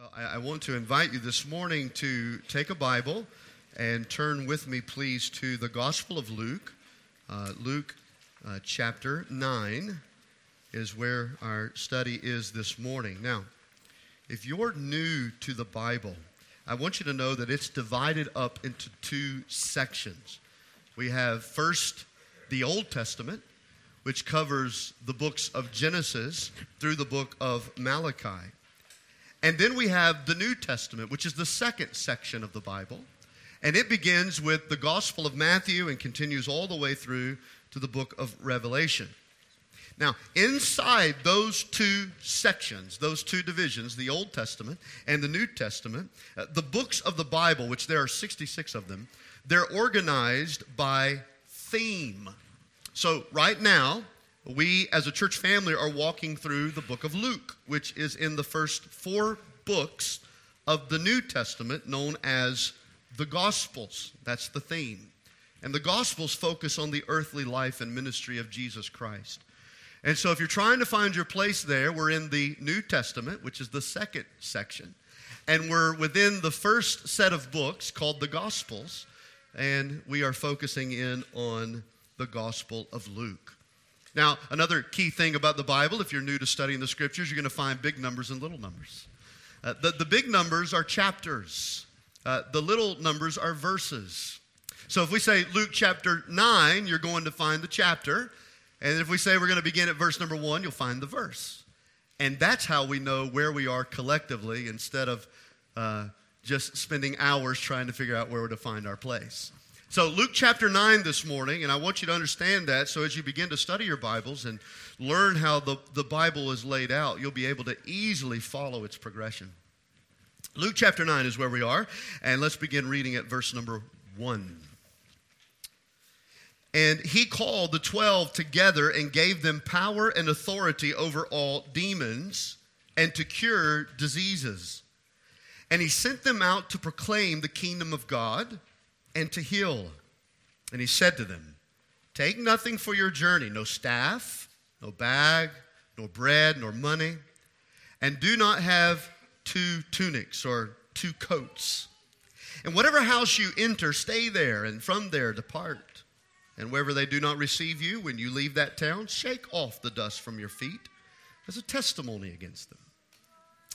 Well, I, I want to invite you this morning to take a Bible and turn with me, please, to the Gospel of Luke. Uh, Luke uh, chapter 9 is where our study is this morning. Now, if you're new to the Bible, I want you to know that it's divided up into two sections. We have first the Old Testament, which covers the books of Genesis through the book of Malachi. And then we have the New Testament, which is the second section of the Bible. And it begins with the Gospel of Matthew and continues all the way through to the book of Revelation. Now, inside those two sections, those two divisions, the Old Testament and the New Testament, uh, the books of the Bible, which there are 66 of them, they're organized by theme. So, right now, we as a church family are walking through the book of Luke, which is in the first four books of the New Testament known as the Gospels. That's the theme. And the Gospels focus on the earthly life and ministry of Jesus Christ. And so, if you're trying to find your place there, we're in the New Testament, which is the second section. And we're within the first set of books called the Gospels. And we are focusing in on the Gospel of Luke. Now, another key thing about the Bible, if you're new to studying the scriptures, you're going to find big numbers and little numbers. Uh, the, the big numbers are chapters, uh, the little numbers are verses. So if we say Luke chapter 9, you're going to find the chapter. And if we say we're going to begin at verse number 1, you'll find the verse. And that's how we know where we are collectively instead of uh, just spending hours trying to figure out where to find our place. So, Luke chapter 9 this morning, and I want you to understand that so as you begin to study your Bibles and learn how the, the Bible is laid out, you'll be able to easily follow its progression. Luke chapter 9 is where we are, and let's begin reading at verse number 1. And he called the twelve together and gave them power and authority over all demons and to cure diseases. And he sent them out to proclaim the kingdom of God and to heal. And he said to them, Take nothing for your journey no staff, no bag, nor bread, nor money, and do not have two tunics or two coats. And whatever house you enter, stay there, and from there depart. And wherever they do not receive you, when you leave that town, shake off the dust from your feet as a testimony against them.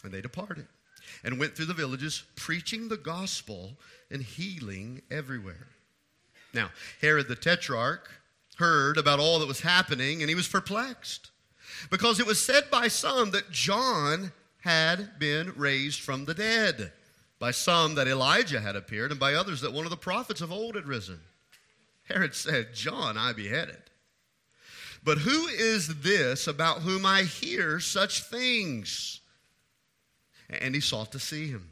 And they departed and went through the villages, preaching the gospel and healing everywhere. Now, Herod the Tetrarch heard about all that was happening, and he was perplexed because it was said by some that John had been raised from the dead, by some that Elijah had appeared, and by others that one of the prophets of old had risen. Herod said, John I beheaded. But who is this about whom I hear such things? And he sought to see him.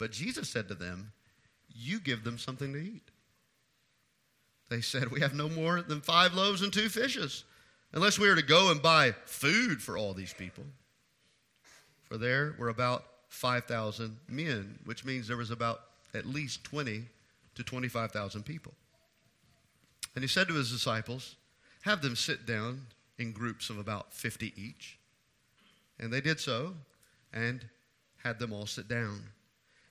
But Jesus said to them, You give them something to eat. They said, We have no more than five loaves and two fishes, unless we are to go and buy food for all these people. For there were about 5,000 men, which means there was about at least 20 to 25,000 people. And he said to his disciples, Have them sit down in groups of about 50 each. And they did so and had them all sit down.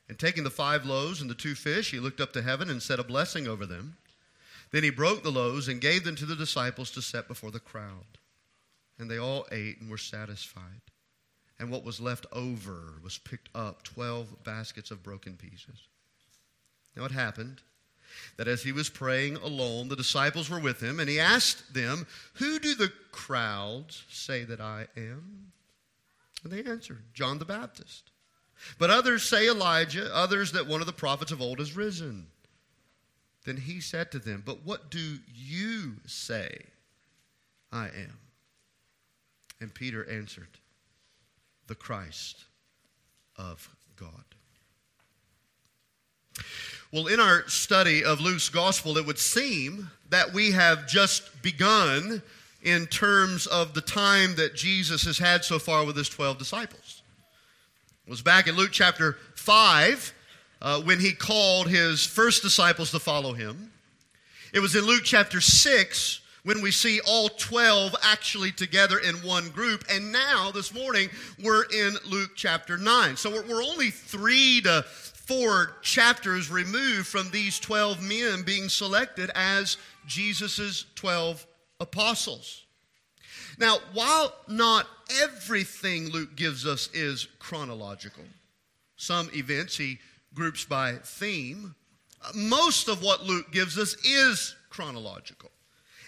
And taking the five loaves and the two fish, he looked up to heaven and said a blessing over them. Then he broke the loaves and gave them to the disciples to set before the crowd. And they all ate and were satisfied. And what was left over was picked up 12 baskets of broken pieces. Now it happened that as he was praying alone, the disciples were with him, and he asked them, Who do the crowds say that I am? And they answered, John the Baptist. But others say Elijah, others that one of the prophets of old has risen. Then he said to them, But what do you say I am? And Peter answered, The Christ of God. Well, in our study of Luke's gospel, it would seem that we have just begun in terms of the time that Jesus has had so far with his 12 disciples. Was back in Luke chapter 5 uh, when he called his first disciples to follow him. It was in Luke chapter 6 when we see all 12 actually together in one group. And now, this morning, we're in Luke chapter 9. So we're, we're only three to four chapters removed from these 12 men being selected as Jesus' 12 apostles. Now, while not everything Luke gives us is chronological, some events he groups by theme, most of what Luke gives us is chronological.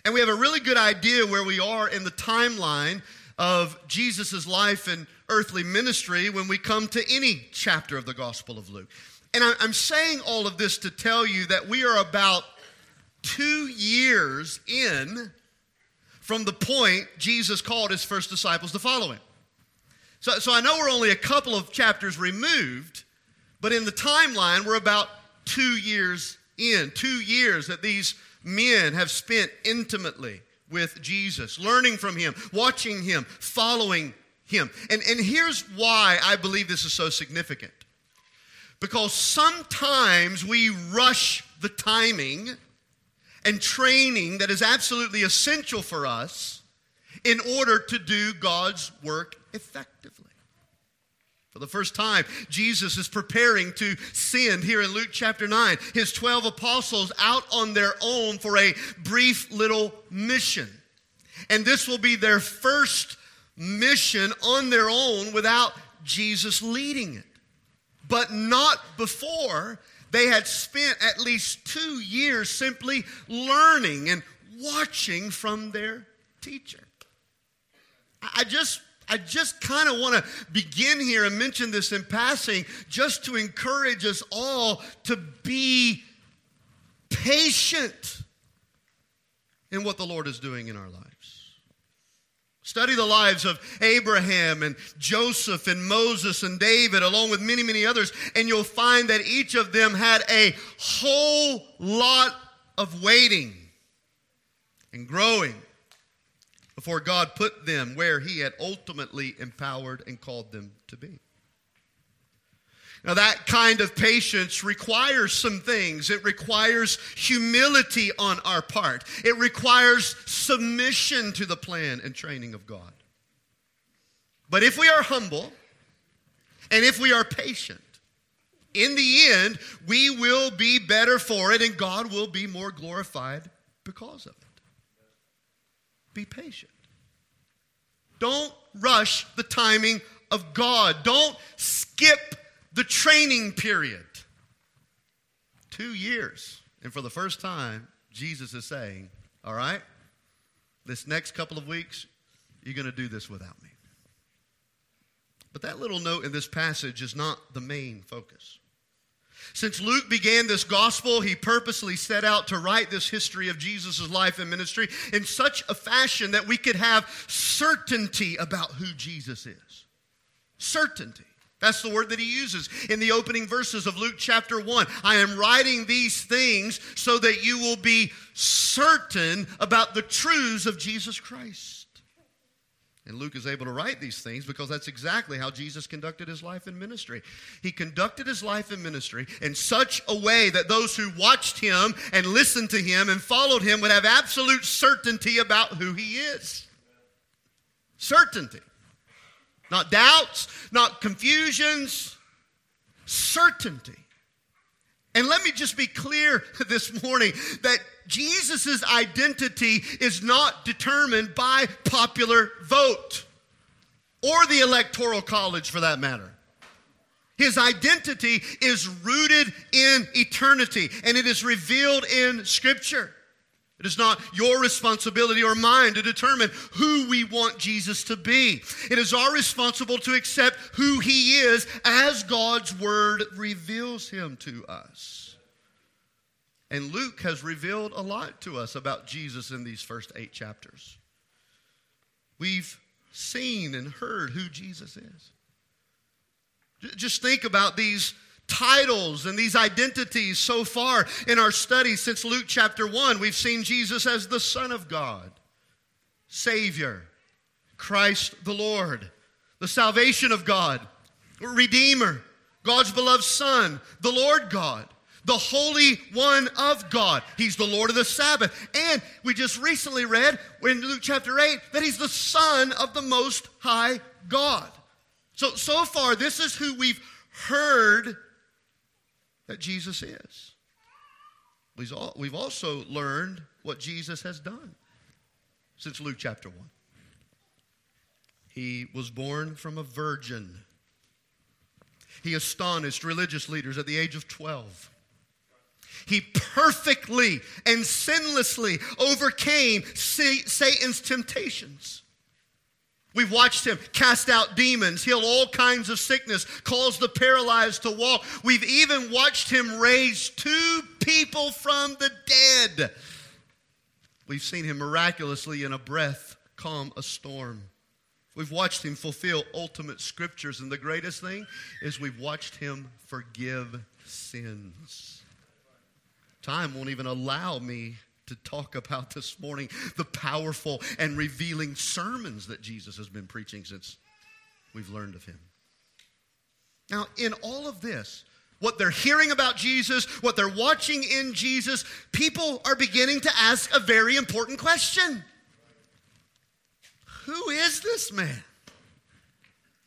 And we have a really good idea where we are in the timeline of Jesus' life and earthly ministry when we come to any chapter of the Gospel of Luke. And I'm saying all of this to tell you that we are about two years in from the point Jesus called his first disciples to follow him. So, so I know we're only a couple of chapters removed, but in the timeline, we're about two years in. Two years that these men have spent intimately with Jesus, learning from him, watching him, following him. And, and here's why I believe this is so significant. Because sometimes we rush the timing and training that is absolutely essential for us in order to do God's work effectively. For the first time, Jesus is preparing to send here in Luke chapter 9 his 12 apostles out on their own for a brief little mission. And this will be their first mission on their own without Jesus leading it. But not before they had spent at least two years simply learning and watching from their teacher. I just I just kind of want to begin here and mention this in passing just to encourage us all to be patient in what the Lord is doing in our lives. Study the lives of Abraham and Joseph and Moses and David, along with many, many others, and you'll find that each of them had a whole lot of waiting and growing before God put them where He had ultimately empowered and called them to be. Now, that kind of patience requires some things. It requires humility on our part, it requires submission to the plan and training of God. But if we are humble and if we are patient, in the end, we will be better for it and God will be more glorified because of it. Be patient. Don't rush the timing of God. Don't skip the training period. Two years. And for the first time, Jesus is saying, All right, this next couple of weeks, you're going to do this without me. But that little note in this passage is not the main focus. Since Luke began this gospel, he purposely set out to write this history of Jesus' life and ministry in such a fashion that we could have certainty about who Jesus is. Certainty. That's the word that he uses in the opening verses of Luke chapter 1. I am writing these things so that you will be certain about the truths of Jesus Christ. And Luke is able to write these things because that's exactly how Jesus conducted his life in ministry. He conducted his life in ministry in such a way that those who watched him and listened to him and followed him would have absolute certainty about who he is. Certainty. Not doubts, not confusions, certainty. And let me just be clear this morning that Jesus' identity is not determined by popular vote or the electoral college for that matter. His identity is rooted in eternity and it is revealed in Scripture. It is not your responsibility or mine to determine who we want Jesus to be. It is our responsibility to accept who he is as God's word reveals him to us. And Luke has revealed a lot to us about Jesus in these first eight chapters. We've seen and heard who Jesus is. Just think about these titles and these identities so far in our study since Luke chapter 1. We've seen Jesus as the Son of God, Savior, Christ the Lord, the salvation of God, Redeemer, God's beloved Son, the Lord God, the Holy One of God. He's the Lord of the Sabbath. And we just recently read in Luke chapter 8 that He's the Son of the Most High God. So, so far, this is who we've heard that Jesus is. We've also learned what Jesus has done since Luke chapter 1. He was born from a virgin. He astonished religious leaders at the age of 12. He perfectly and sinlessly overcame Satan's temptations. We've watched him cast out demons, heal all kinds of sickness, cause the paralyzed to walk. We've even watched him raise two people from the dead. We've seen him miraculously in a breath calm a storm. We've watched him fulfill ultimate scriptures, and the greatest thing is we've watched him forgive sins. Time won't even allow me to talk about this morning the powerful and revealing sermons that Jesus has been preaching since we've learned of him. Now, in all of this, what they're hearing about Jesus, what they're watching in Jesus, people are beginning to ask a very important question Who is this man?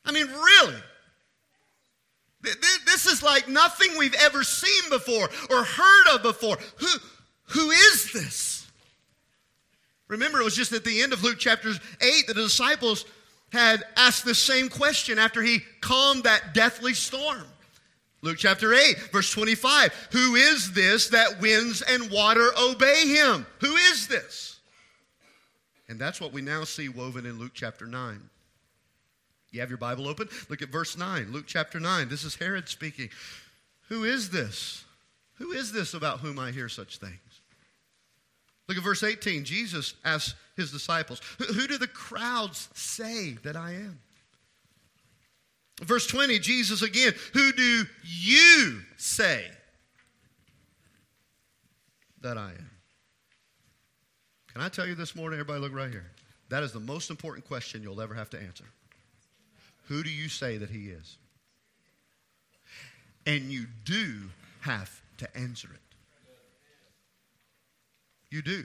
I mean, really? This is like nothing we've ever seen before or heard of before. Who, who is this? Remember, it was just at the end of Luke chapter 8 that the disciples had asked the same question after he calmed that deathly storm. Luke chapter 8, verse 25. Who is this that winds and water obey him? Who is this? And that's what we now see woven in Luke chapter 9. You have your Bible open? Look at verse 9, Luke chapter 9. This is Herod speaking. Who is this? Who is this about whom I hear such things? Look at verse 18. Jesus asks his disciples, Who do the crowds say that I am? Verse 20, Jesus again, Who do you say that I am? Can I tell you this morning, everybody look right here? That is the most important question you'll ever have to answer. Who do you say that he is? And you do have to answer it. You do.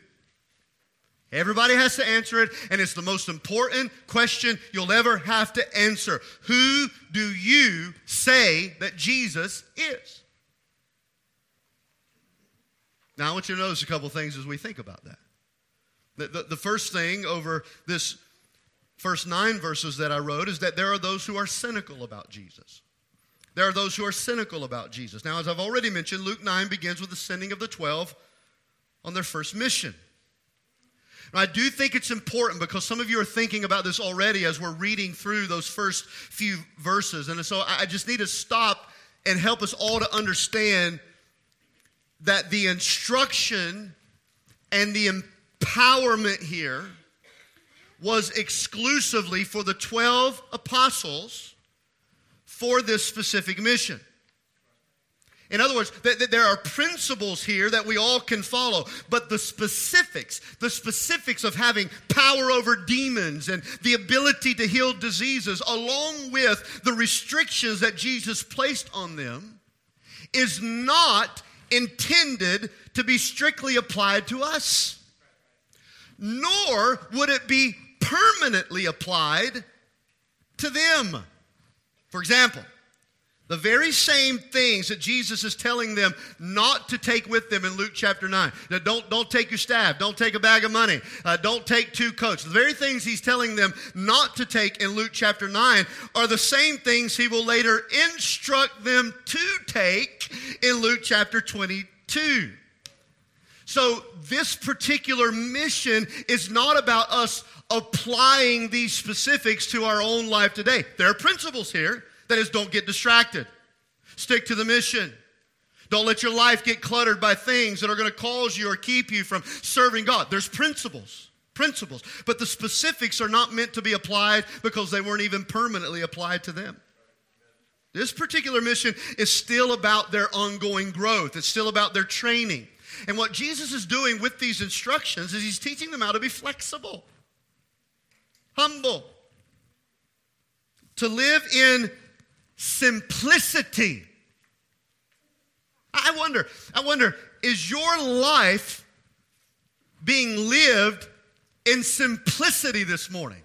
Everybody has to answer it, and it's the most important question you'll ever have to answer. Who do you say that Jesus is? Now, I want you to notice a couple things as we think about that. The, the, the first thing over this first nine verses that I wrote is that there are those who are cynical about Jesus. There are those who are cynical about Jesus. Now, as I've already mentioned, Luke 9 begins with the sending of the 12 on their first mission. Now, I do think it's important because some of you are thinking about this already as we're reading through those first few verses. And so I just need to stop and help us all to understand that the instruction and the empowerment here was exclusively for the 12 apostles for this specific mission. In other words, th- th- there are principles here that we all can follow, but the specifics, the specifics of having power over demons and the ability to heal diseases, along with the restrictions that Jesus placed on them, is not intended to be strictly applied to us. Nor would it be permanently applied to them. For example, the very same things that Jesus is telling them not to take with them in Luke chapter 9. Now, don't, don't take your staff. Don't take a bag of money. Uh, don't take two coats. The very things he's telling them not to take in Luke chapter 9 are the same things he will later instruct them to take in Luke chapter 22. So, this particular mission is not about us applying these specifics to our own life today. There are principles here. That is, don't get distracted. Stick to the mission. Don't let your life get cluttered by things that are going to cause you or keep you from serving God. There's principles, principles, but the specifics are not meant to be applied because they weren't even permanently applied to them. This particular mission is still about their ongoing growth, it's still about their training. And what Jesus is doing with these instructions is he's teaching them how to be flexible, humble, to live in simplicity. I wonder, I wonder, is your life being lived in simplicity this morning?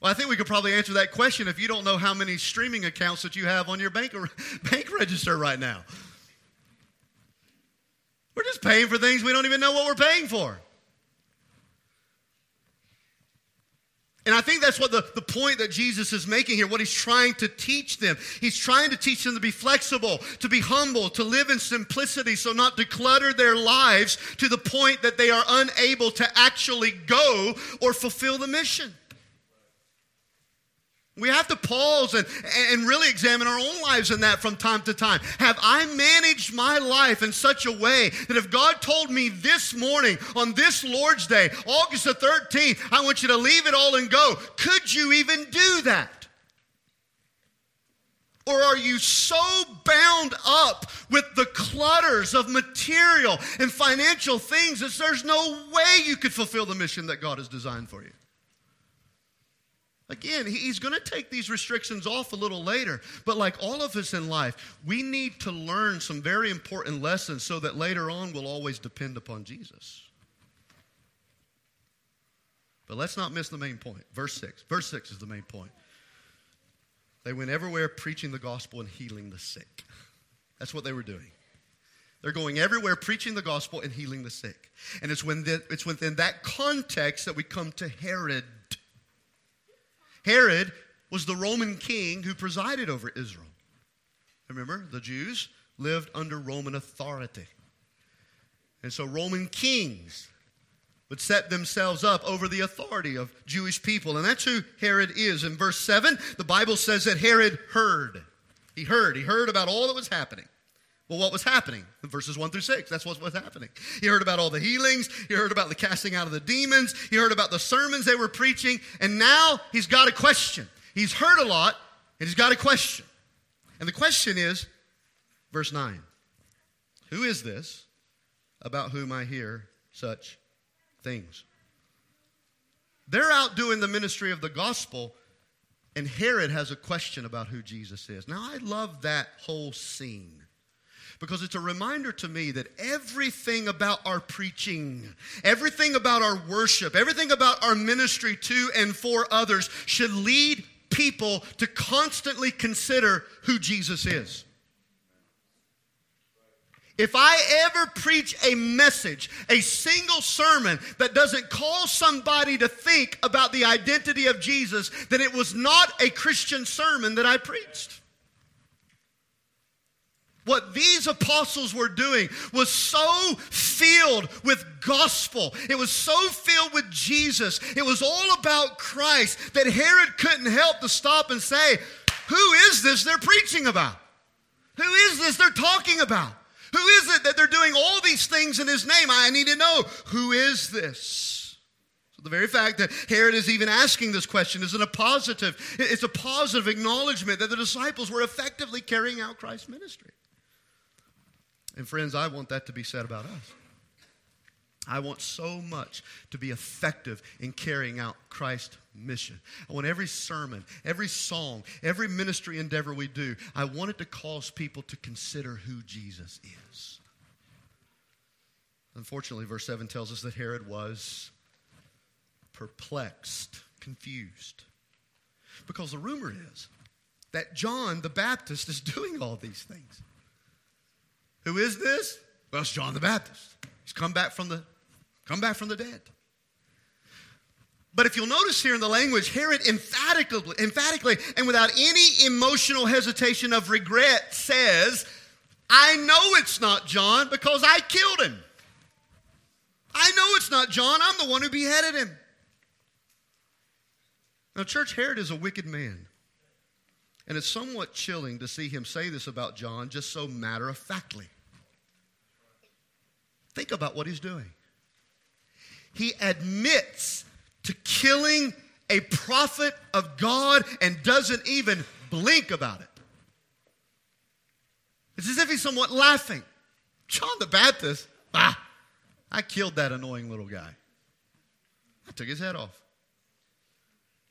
Well, I think we could probably answer that question if you don't know how many streaming accounts that you have on your bank, bank register right now. We're just paying for things we don't even know what we're paying for. And I think that's what the, the point that Jesus is making here, what he's trying to teach them. He's trying to teach them to be flexible, to be humble, to live in simplicity, so not to clutter their lives to the point that they are unable to actually go or fulfill the mission. We have to pause and, and really examine our own lives in that from time to time. Have I managed my life in such a way that if God told me this morning on this Lord's Day, August the 13th, I want you to leave it all and go, could you even do that? Or are you so bound up with the clutters of material and financial things that there's no way you could fulfill the mission that God has designed for you? Again, he's going to take these restrictions off a little later. But like all of us in life, we need to learn some very important lessons so that later on we'll always depend upon Jesus. But let's not miss the main point. Verse 6. Verse 6 is the main point. They went everywhere preaching the gospel and healing the sick. That's what they were doing. They're going everywhere preaching the gospel and healing the sick. And it's, when it's within that context that we come to Herod Herod was the Roman king who presided over Israel. Remember, the Jews lived under Roman authority. And so Roman kings would set themselves up over the authority of Jewish people. And that's who Herod is. In verse 7, the Bible says that Herod heard. He heard. He heard about all that was happening. Well, what was happening? Verses 1 through 6, that's what was happening. He heard about all the healings. He heard about the casting out of the demons. He heard about the sermons they were preaching. And now he's got a question. He's heard a lot, and he's got a question. And the question is, verse 9 Who is this about whom I hear such things? They're out doing the ministry of the gospel, and Herod has a question about who Jesus is. Now, I love that whole scene because it's a reminder to me that everything about our preaching, everything about our worship, everything about our ministry to and for others should lead people to constantly consider who Jesus is. If I ever preach a message, a single sermon that doesn't call somebody to think about the identity of Jesus, then it was not a Christian sermon that I preached. What these apostles were doing was so filled with gospel. It was so filled with Jesus. It was all about Christ that Herod couldn't help to stop and say, Who is this they're preaching about? Who is this they're talking about? Who is it that they're doing all these things in his name? I need to know who is this? So the very fact that Herod is even asking this question is a positive, it's a positive acknowledgement that the disciples were effectively carrying out Christ's ministry. And friends, I want that to be said about us. I want so much to be effective in carrying out Christ's mission. I want every sermon, every song, every ministry endeavor we do, I want it to cause people to consider who Jesus is. Unfortunately, verse 7 tells us that Herod was perplexed, confused. Because the rumor is that John the Baptist is doing all these things. Who is this? Well, it's John the Baptist. He's come back from the come back from the dead. But if you'll notice here in the language, Herod emphatically, emphatically and without any emotional hesitation of regret says, I know it's not John because I killed him. I know it's not John. I'm the one who beheaded him. Now, Church Herod is a wicked man. And it's somewhat chilling to see him say this about John just so matter of factly. Think about what he's doing. He admits to killing a prophet of God and doesn't even blink about it. It's as if he's somewhat laughing. John the Baptist, ah, I killed that annoying little guy. I took his head off.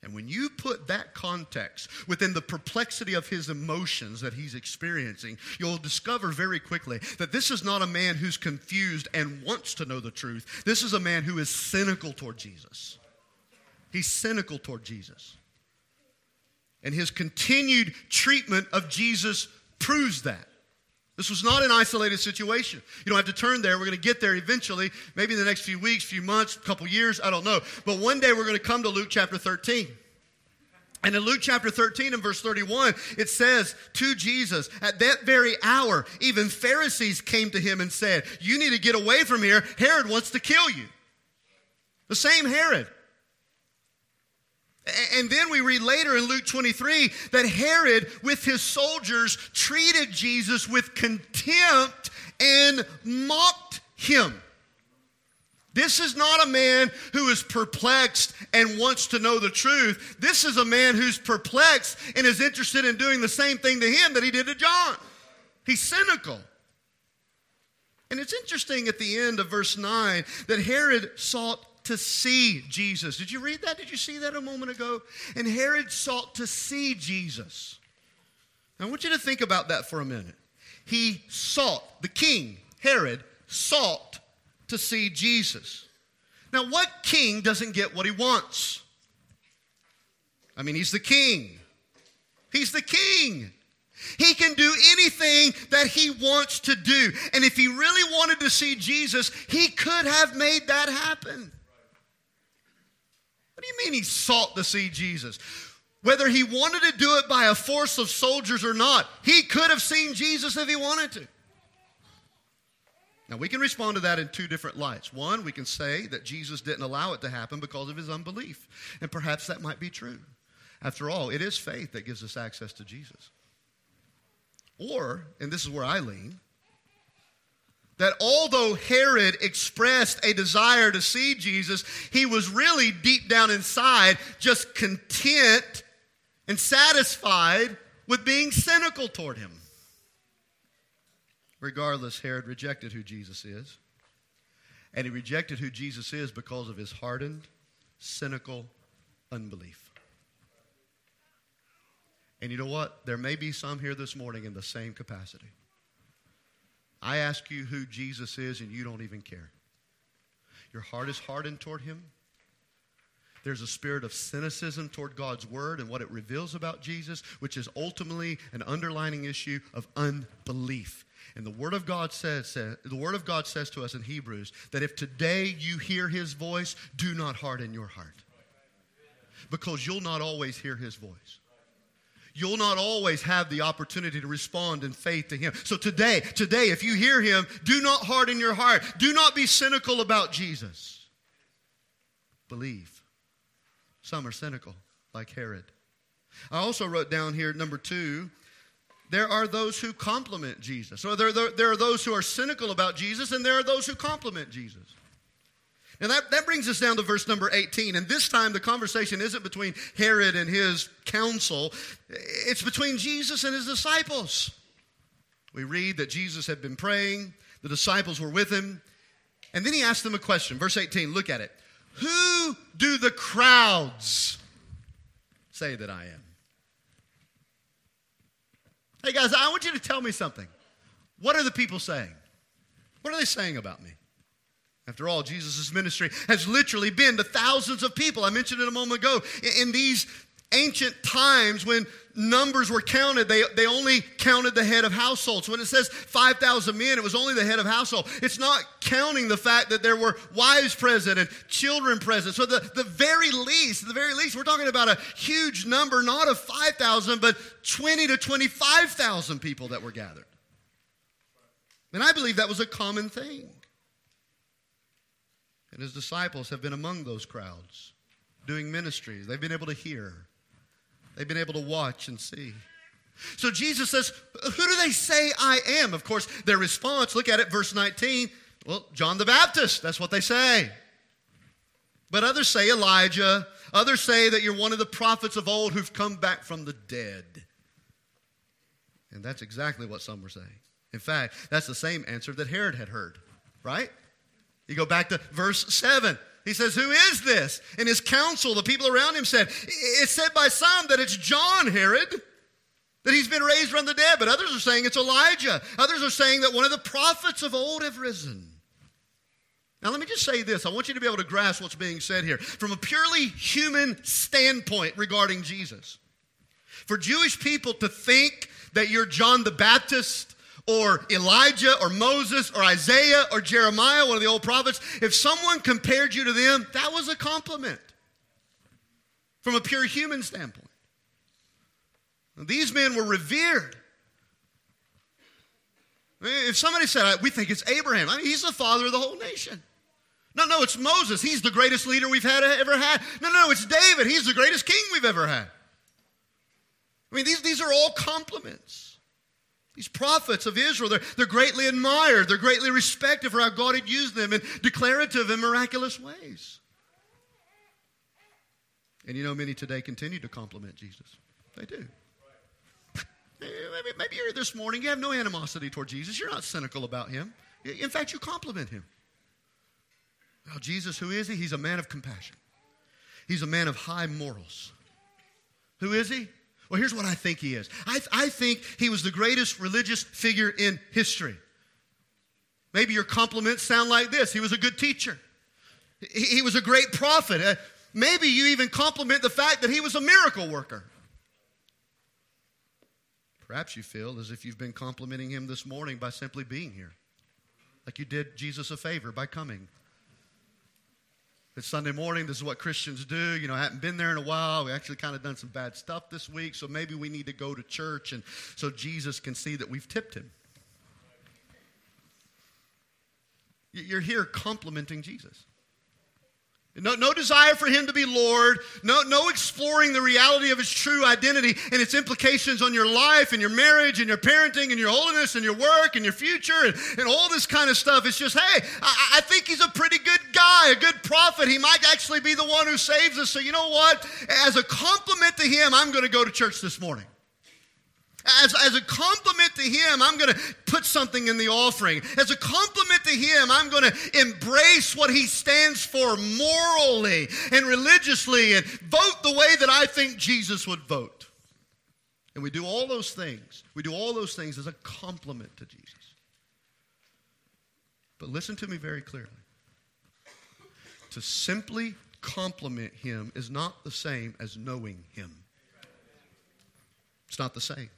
And when you put that context within the perplexity of his emotions that he's experiencing, you'll discover very quickly that this is not a man who's confused and wants to know the truth. This is a man who is cynical toward Jesus. He's cynical toward Jesus. And his continued treatment of Jesus proves that. This was not an isolated situation. You don't have to turn there. We're going to get there eventually, maybe in the next few weeks, few months, a couple years, I don't know. But one day we're going to come to Luke chapter 13. And in Luke chapter 13 and verse 31, it says to Jesus, at that very hour, even Pharisees came to him and said, You need to get away from here. Herod wants to kill you. The same Herod. And then we read later in Luke 23 that Herod, with his soldiers, treated Jesus with contempt and mocked him. This is not a man who is perplexed and wants to know the truth. This is a man who's perplexed and is interested in doing the same thing to him that he did to John. He's cynical. And it's interesting at the end of verse 9 that Herod sought to see Jesus. Did you read that? Did you see that a moment ago? And Herod sought to see Jesus. I want you to think about that for a minute. He sought, the king, Herod, sought to see Jesus. Now, what king doesn't get what he wants? I mean, he's the king. He's the king. He can do anything that he wants to do. And if he really wanted to see Jesus, he could have made that happen. Mean he sought to see Jesus? Whether he wanted to do it by a force of soldiers or not, he could have seen Jesus if he wanted to. Now, we can respond to that in two different lights. One, we can say that Jesus didn't allow it to happen because of his unbelief. And perhaps that might be true. After all, it is faith that gives us access to Jesus. Or, and this is where I lean, that although Herod expressed a desire to see Jesus, he was really deep down inside just content and satisfied with being cynical toward him. Regardless, Herod rejected who Jesus is. And he rejected who Jesus is because of his hardened, cynical unbelief. And you know what? There may be some here this morning in the same capacity. I ask you who Jesus is, and you don't even care. Your heart is hardened toward him. There's a spirit of cynicism toward God's word and what it reveals about Jesus, which is ultimately an underlining issue of unbelief. And the word of God says, says the word of God says to us in Hebrews that if today you hear his voice, do not harden your heart. Because you'll not always hear his voice you'll not always have the opportunity to respond in faith to Him. So today, today, if you hear Him, do not harden your heart. Do not be cynical about Jesus. Believe. Some are cynical, like Herod. I also wrote down here, number two, there are those who compliment Jesus. So there, there, there are those who are cynical about Jesus, and there are those who compliment Jesus. Now that, that brings us down to verse number 18. And this time the conversation isn't between Herod and his council, it's between Jesus and his disciples. We read that Jesus had been praying, the disciples were with him, and then he asked them a question. Verse 18, look at it. Who do the crowds say that I am? Hey guys, I want you to tell me something. What are the people saying? What are they saying about me? After all, Jesus' ministry has literally been to thousands of people. I mentioned it a moment ago. In these ancient times when numbers were counted, they, they only counted the head of households. When it says 5,000 men, it was only the head of household. It's not counting the fact that there were wives present and children present. So the, the very least, the very least, we're talking about a huge number, not of 5,000, but 20 to 25,000 people that were gathered. And I believe that was a common thing and his disciples have been among those crowds doing ministries. They've been able to hear, they've been able to watch and see. So Jesus says, Who do they say I am? Of course, their response, look at it, verse 19. Well, John the Baptist, that's what they say. But others say Elijah, Others say that you're one of the prophets of old who've come back from the dead. And that's exactly what some were saying. In fact, that's the same answer that Herod had heard, right? You go back to verse 7. He says, Who is this? And his council, the people around him said, It's said by some that it's John, Herod, that he's been raised from the dead. But others are saying it's Elijah. Others are saying that one of the prophets of old have risen. Now, let me just say this. I want you to be able to grasp what's being said here from a purely human standpoint regarding Jesus. For Jewish people to think that you're John the Baptist or Elijah or Moses or Isaiah or Jeremiah, one of the old prophets, if someone compared you to them, that was a compliment from a pure human standpoint. These men were revered. If somebody said, We think it's Abraham, I mean, he's the father of the whole nation. No, no, it's Moses. He's the greatest leader we've had, ever had. No, no, it's David. He's the greatest king we've ever had. I mean, these, these are all compliments. These prophets of Israel, they're, they're greatly admired. They're greatly respected for how God had used them in declarative and miraculous ways. And you know, many today continue to compliment Jesus. They do. Maybe, you're this morning, you have no animosity toward Jesus. You're not cynical about him. In fact, you compliment him. Well, Jesus, who is he? He's a man of compassion, he's a man of high morals. Who is he? Well, here's what I think he is I, I think he was the greatest religious figure in history. Maybe your compliments sound like this he was a good teacher, he, he was a great prophet. Uh, maybe you even compliment the fact that he was a miracle worker. Perhaps you feel as if you've been complimenting him this morning by simply being here, like you did Jesus a favor by coming. It's Sunday morning. This is what Christians do. You know, I haven't been there in a while. We actually kind of done some bad stuff this week, so maybe we need to go to church and so Jesus can see that we've tipped him. You're here complimenting Jesus. No, no desire for him to be Lord. No, no exploring the reality of his true identity and its implications on your life and your marriage and your parenting and your holiness and your work and your future and, and all this kind of stuff. It's just, hey, I, I think he's a pretty good guy, a good prophet. He might actually be the one who saves us. So, you know what? As a compliment to him, I'm going to go to church this morning. As, as a compliment to him, I'm going to put something in the offering. As a compliment to him, I'm going to embrace what he stands for morally and religiously and vote the way that I think Jesus would vote. And we do all those things. We do all those things as a compliment to Jesus. But listen to me very clearly. To simply compliment him is not the same as knowing him. It's not the same.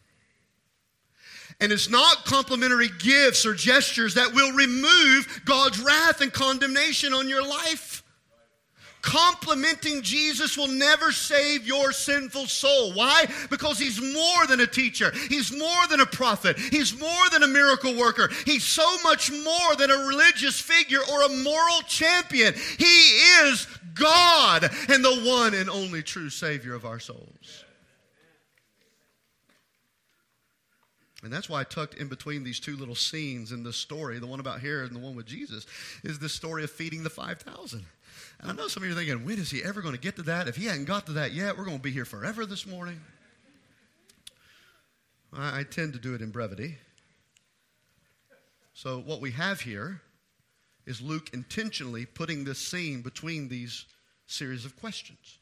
And it's not complimentary gifts or gestures that will remove God's wrath and condemnation on your life. Complimenting Jesus will never save your sinful soul. Why? Because he's more than a teacher. He's more than a prophet. He's more than a miracle worker. He's so much more than a religious figure or a moral champion. He is God and the one and only true Savior of our souls. And that's why I tucked in between these two little scenes in this story, the one about Herod and the one with Jesus, is this story of feeding the 5,000. And I know some of you are thinking, when is he ever going to get to that? If he hadn't got to that yet, we're going to be here forever this morning. I, tend to do it in brevity. So, what we have here is Luke intentionally putting this scene between these series of questions.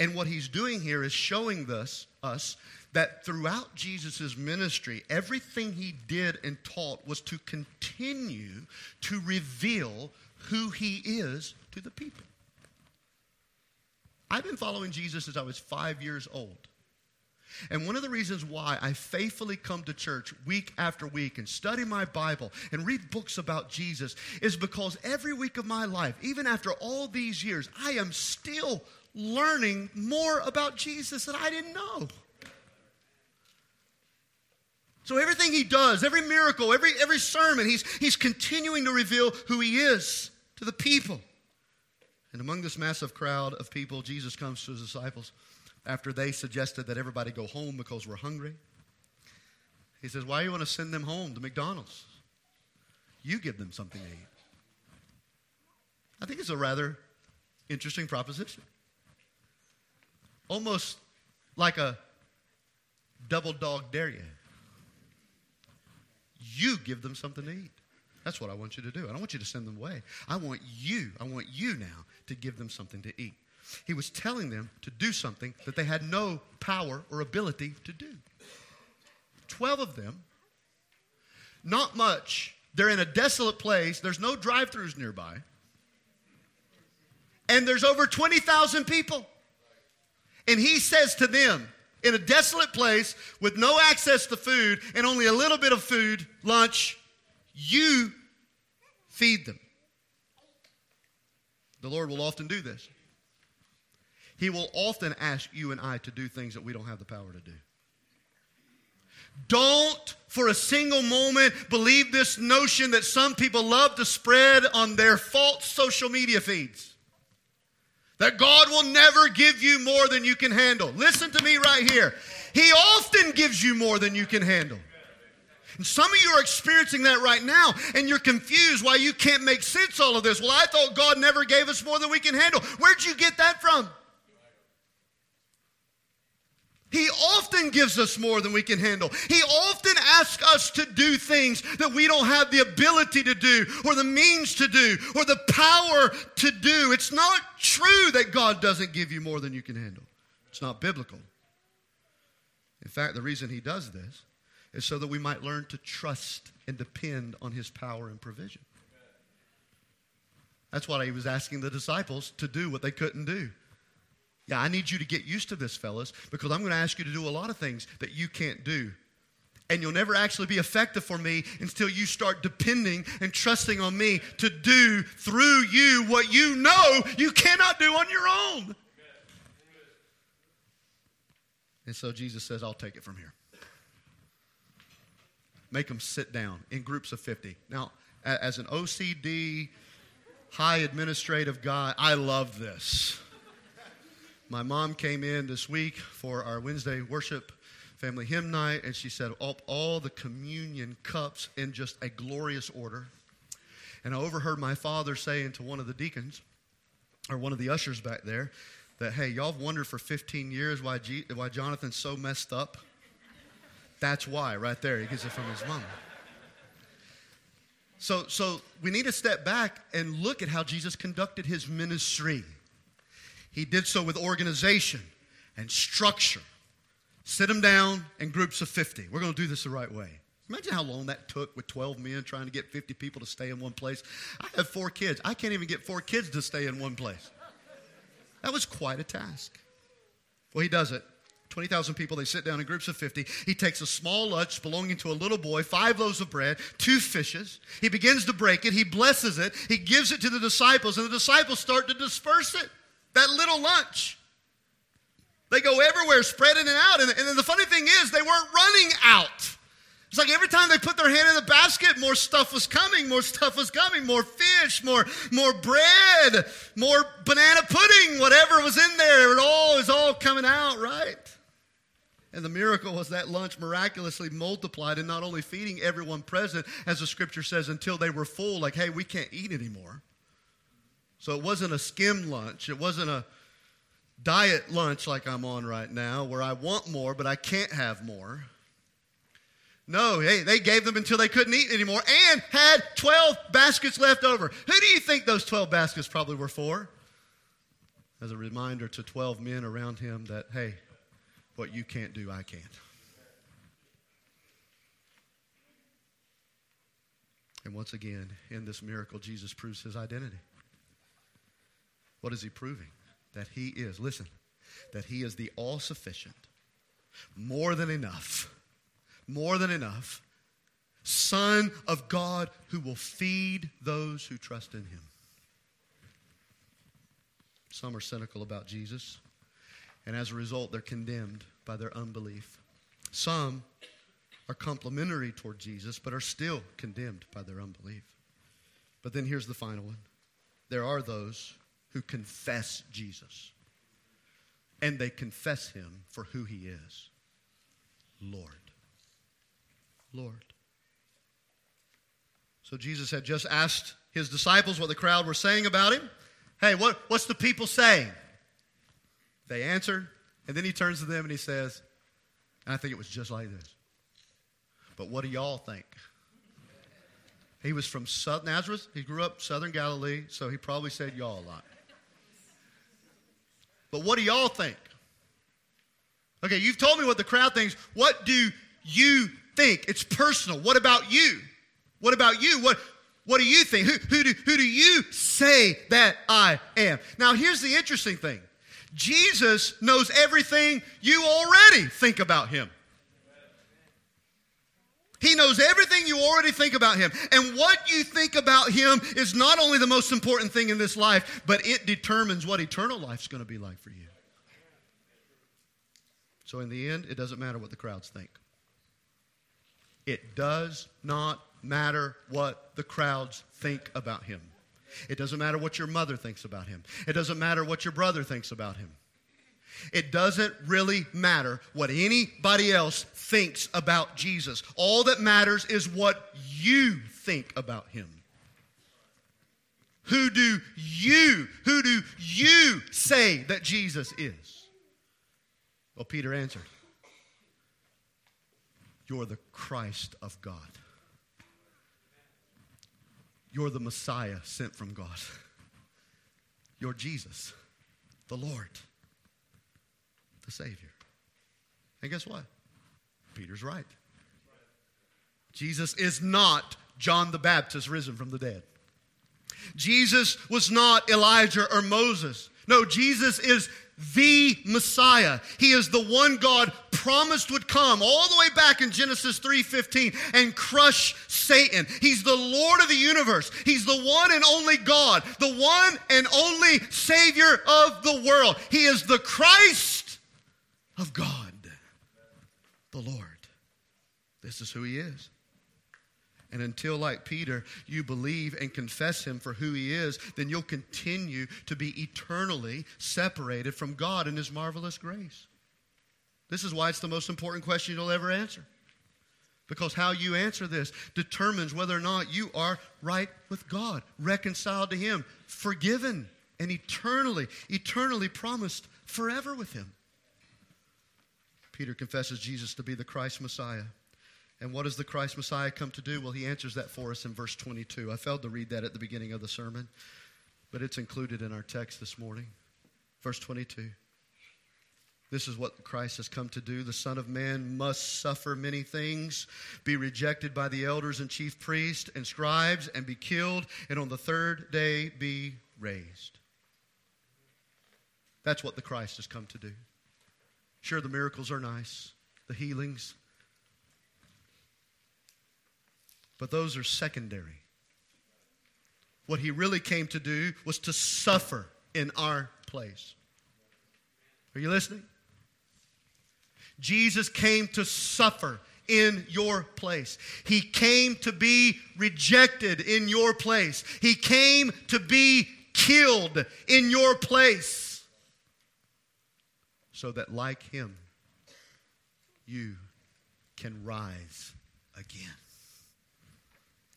And what he's doing here is showing us, us that throughout Jesus' ministry, everything he did and taught was to continue to reveal who he is to the people. I've been following Jesus since I was five years old. And one of the reasons why I faithfully come to church week after week and study my Bible and read books about Jesus is because every week of my life, even after all these years, I am still learning more about Jesus that I didn't know. So everything he does, every miracle, every, every sermon, he's, he's continuing to reveal who he is to the people. And among this massive crowd of people, Jesus comes to his disciples after they suggested that everybody go home because we're hungry. He says, Why do you want to send them home to McDonald's? You give them something to eat. I think it's a rather Interesting proposition. Almost like a double dog dare you. You give them something to eat. That's what I want you to do. I don't want you to send them away. I want you, I want you now to give them something to eat. He was telling them to do something that they had no power or ability to do. Twelve of them, not much. They're in a desolate place. There's no drive throughs nearby. And there's over 20,000 people. And he says to them, in a desolate place with no access to food and only a little bit of food, lunch, you feed them. The Lord will often do this. He will often ask you and I to do things that we don't have the power to do. Don't for a single moment believe this notion that some people love to spread on their false social media feeds. That God will never give you more than you can handle. Listen to me right here. He often gives you more than you can handle. And some of you are experiencing that right now, and you're confused why you can't make sense all of this. Well, I thought God never gave us more than we can handle. Where'd you get that from? He often gives us more than we can handle. He often asks us to do things that we don't have the ability to do, or the means to do, or the power to do. It's not true that God doesn't give you more than you can handle. It's not biblical. In fact, the reason He does this is so that we might learn to trust and depend on His power and provision. That's why He was asking the disciples to do what they couldn't do. Yeah, I need you to get used to this, fellas, because I'm going to ask you to do a lot of things that you can't do. And you'll never actually be effective for me until you start depending and trusting on me to do through you what you know you cannot do on your own. And so Jesus says, I'll take it from here. Make them sit down in groups of 50. Now, as an OCD, high administrative guy, I love this. My mom came in this week for our Wednesday worship family hymn night, and she set up all the communion cups in just a glorious order. And I overheard my father saying to one of the deacons, or one of the ushers back there, that, hey, y'all have wondered for 15 years why, G- why Jonathan's so messed up? That's why, right there. He gets it from his mom. So, so we need to step back and look at how Jesus conducted his ministry. He did so with organization and structure. Sit them down in groups of 50. We're going to do this the right way. Imagine how long that took with 12 men trying to get 50 people to stay in one place. I have four kids. I can't even get four kids to stay in one place. That was quite a task. Well, he does it. 20,000 people, they sit down in groups of 50. He takes a small lunch belonging to a little boy, five loaves of bread, two fishes. He begins to break it. He blesses it. He gives it to the disciples, and the disciples start to disperse it. That little lunch. They go everywhere, spreading it out. And, and the funny thing is, they weren't running out. It's like every time they put their hand in the basket, more stuff was coming, more stuff was coming, more fish, more, more bread, more banana pudding, whatever was in there. It all is all coming out, right? And the miracle was that lunch miraculously multiplied and not only feeding everyone present, as the scripture says, until they were full, like, hey, we can't eat anymore. So it wasn't a skim lunch. It wasn't a diet lunch like I'm on right now where I want more, but I can't have more. No, hey, they gave them until they couldn't eat anymore and had 12 baskets left over. Who do you think those 12 baskets probably were for? As a reminder to 12 men around him that, hey, what you can't do, I can't. And once again, in this miracle, Jesus proves his identity. What is he proving? That he is, listen, that he is the all sufficient, more than enough, more than enough Son of God who will feed those who trust in him. Some are cynical about Jesus, and as a result, they're condemned by their unbelief. Some are complimentary toward Jesus, but are still condemned by their unbelief. But then here's the final one there are those who confess Jesus. And they confess him for who he is Lord. Lord. So Jesus had just asked his disciples what the crowd were saying about him. Hey, what, what's the people saying? They answer, and then he turns to them and he says, and I think it was just like this. But what do y'all think? He was from South Nazareth. He grew up southern Galilee, so he probably said y'all a lot. But what do y'all think? Okay, you've told me what the crowd thinks. What do you think? It's personal. What about you? What about you? What, what do you think? Who, who, do, who do you say that I am? Now, here's the interesting thing Jesus knows everything you already think about him. He knows everything you already think about him. And what you think about him is not only the most important thing in this life, but it determines what eternal life's going to be like for you. So, in the end, it doesn't matter what the crowds think. It does not matter what the crowds think about him. It doesn't matter what your mother thinks about him. It doesn't matter what your brother thinks about him. It doesn't really matter what anybody else thinks about Jesus. All that matters is what you think about him. Who do you, who do you say that Jesus is? Well, Peter answered, You're the Christ of God. You're the Messiah sent from God. You're Jesus, the Lord the Savior. And guess what? Peter's right. Jesus is not John the Baptist risen from the dead. Jesus was not Elijah or Moses. No, Jesus is the Messiah. He is the one God promised would come all the way back in Genesis 3:15 and crush Satan. He's the Lord of the universe. He's the one and only God, the one and only savior of the world. He is the Christ of God, the Lord. This is who He is. And until, like Peter, you believe and confess him for who he is, then you'll continue to be eternally separated from God and his marvelous grace. This is why it's the most important question you'll ever answer. Because how you answer this determines whether or not you are right with God, reconciled to him, forgiven, and eternally, eternally promised forever with him. Peter confesses Jesus to be the Christ Messiah. And what does the Christ Messiah come to do? Well, he answers that for us in verse 22. I failed to read that at the beginning of the sermon, but it's included in our text this morning. Verse 22. This is what Christ has come to do. The Son of Man must suffer many things, be rejected by the elders and chief priests and scribes, and be killed, and on the third day be raised. That's what the Christ has come to do. Sure, the miracles are nice, the healings, but those are secondary. What he really came to do was to suffer in our place. Are you listening? Jesus came to suffer in your place. He came to be rejected in your place. He came to be killed in your place so that, like him, you can rise again.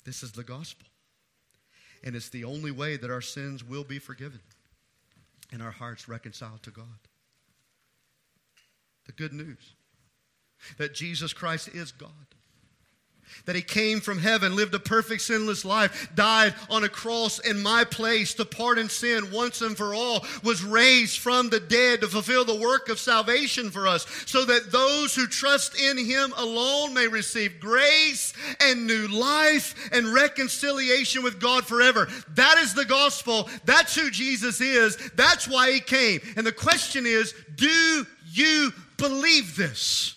This is the gospel. And it's the only way that our sins will be forgiven and our hearts reconciled to God. The good news that Jesus Christ is God that he came from heaven, lived a perfect sinless life, died on a cross in my place to pardon sin once and for all, was raised from the dead to fulfill the work of salvation for us, so that those who trust in him alone may receive grace and new life and reconciliation with God forever. That is the gospel. That's who Jesus is. That's why he came. And the question is do you believe this?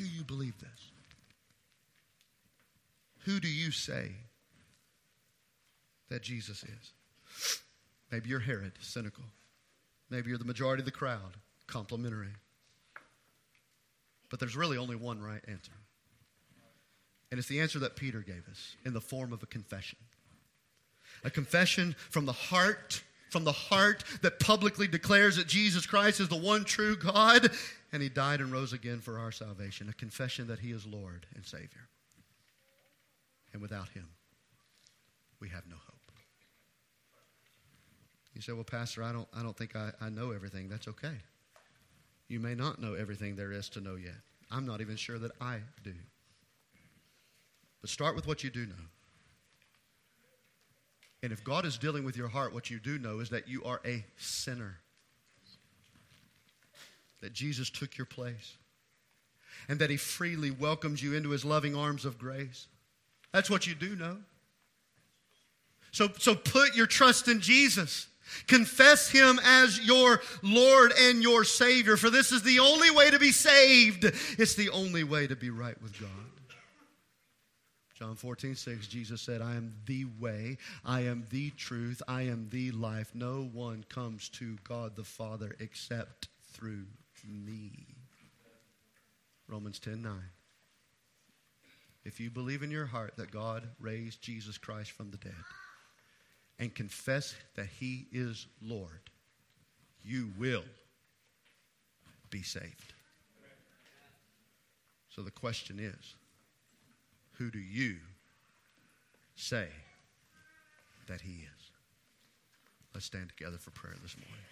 Do you believe this? Who do you say that Jesus is? Maybe you're Herod, cynical. Maybe you're the majority of the crowd, complimentary. But there's really only one right answer. And it's the answer that Peter gave us in the form of a confession. A confession from the heart, from the heart that publicly declares that Jesus Christ is the one true God and he died and rose again for our salvation, a confession that he is Lord and Savior. And without him, we have no hope. You say, well, Pastor, I don't, I don't think I, I know everything. That's okay. You may not know everything there is to know yet. I'm not even sure that I do. But start with what you do know. And if God is dealing with your heart, what you do know is that you are a sinner. That Jesus took your place. And that he freely welcomes you into his loving arms of grace. That's what you do know. So, so put your trust in Jesus. Confess him as your Lord and your Savior, for this is the only way to be saved. It's the only way to be right with God. John 14, 6, Jesus said, I am the way, I am the truth, I am the life. No one comes to God the Father except through me. Romans 10, 9. If you believe in your heart that God raised Jesus Christ from the dead, and confess that He is Lord, you will be saved. So the question is who do you say that He is? Let's stand together for prayer this morning.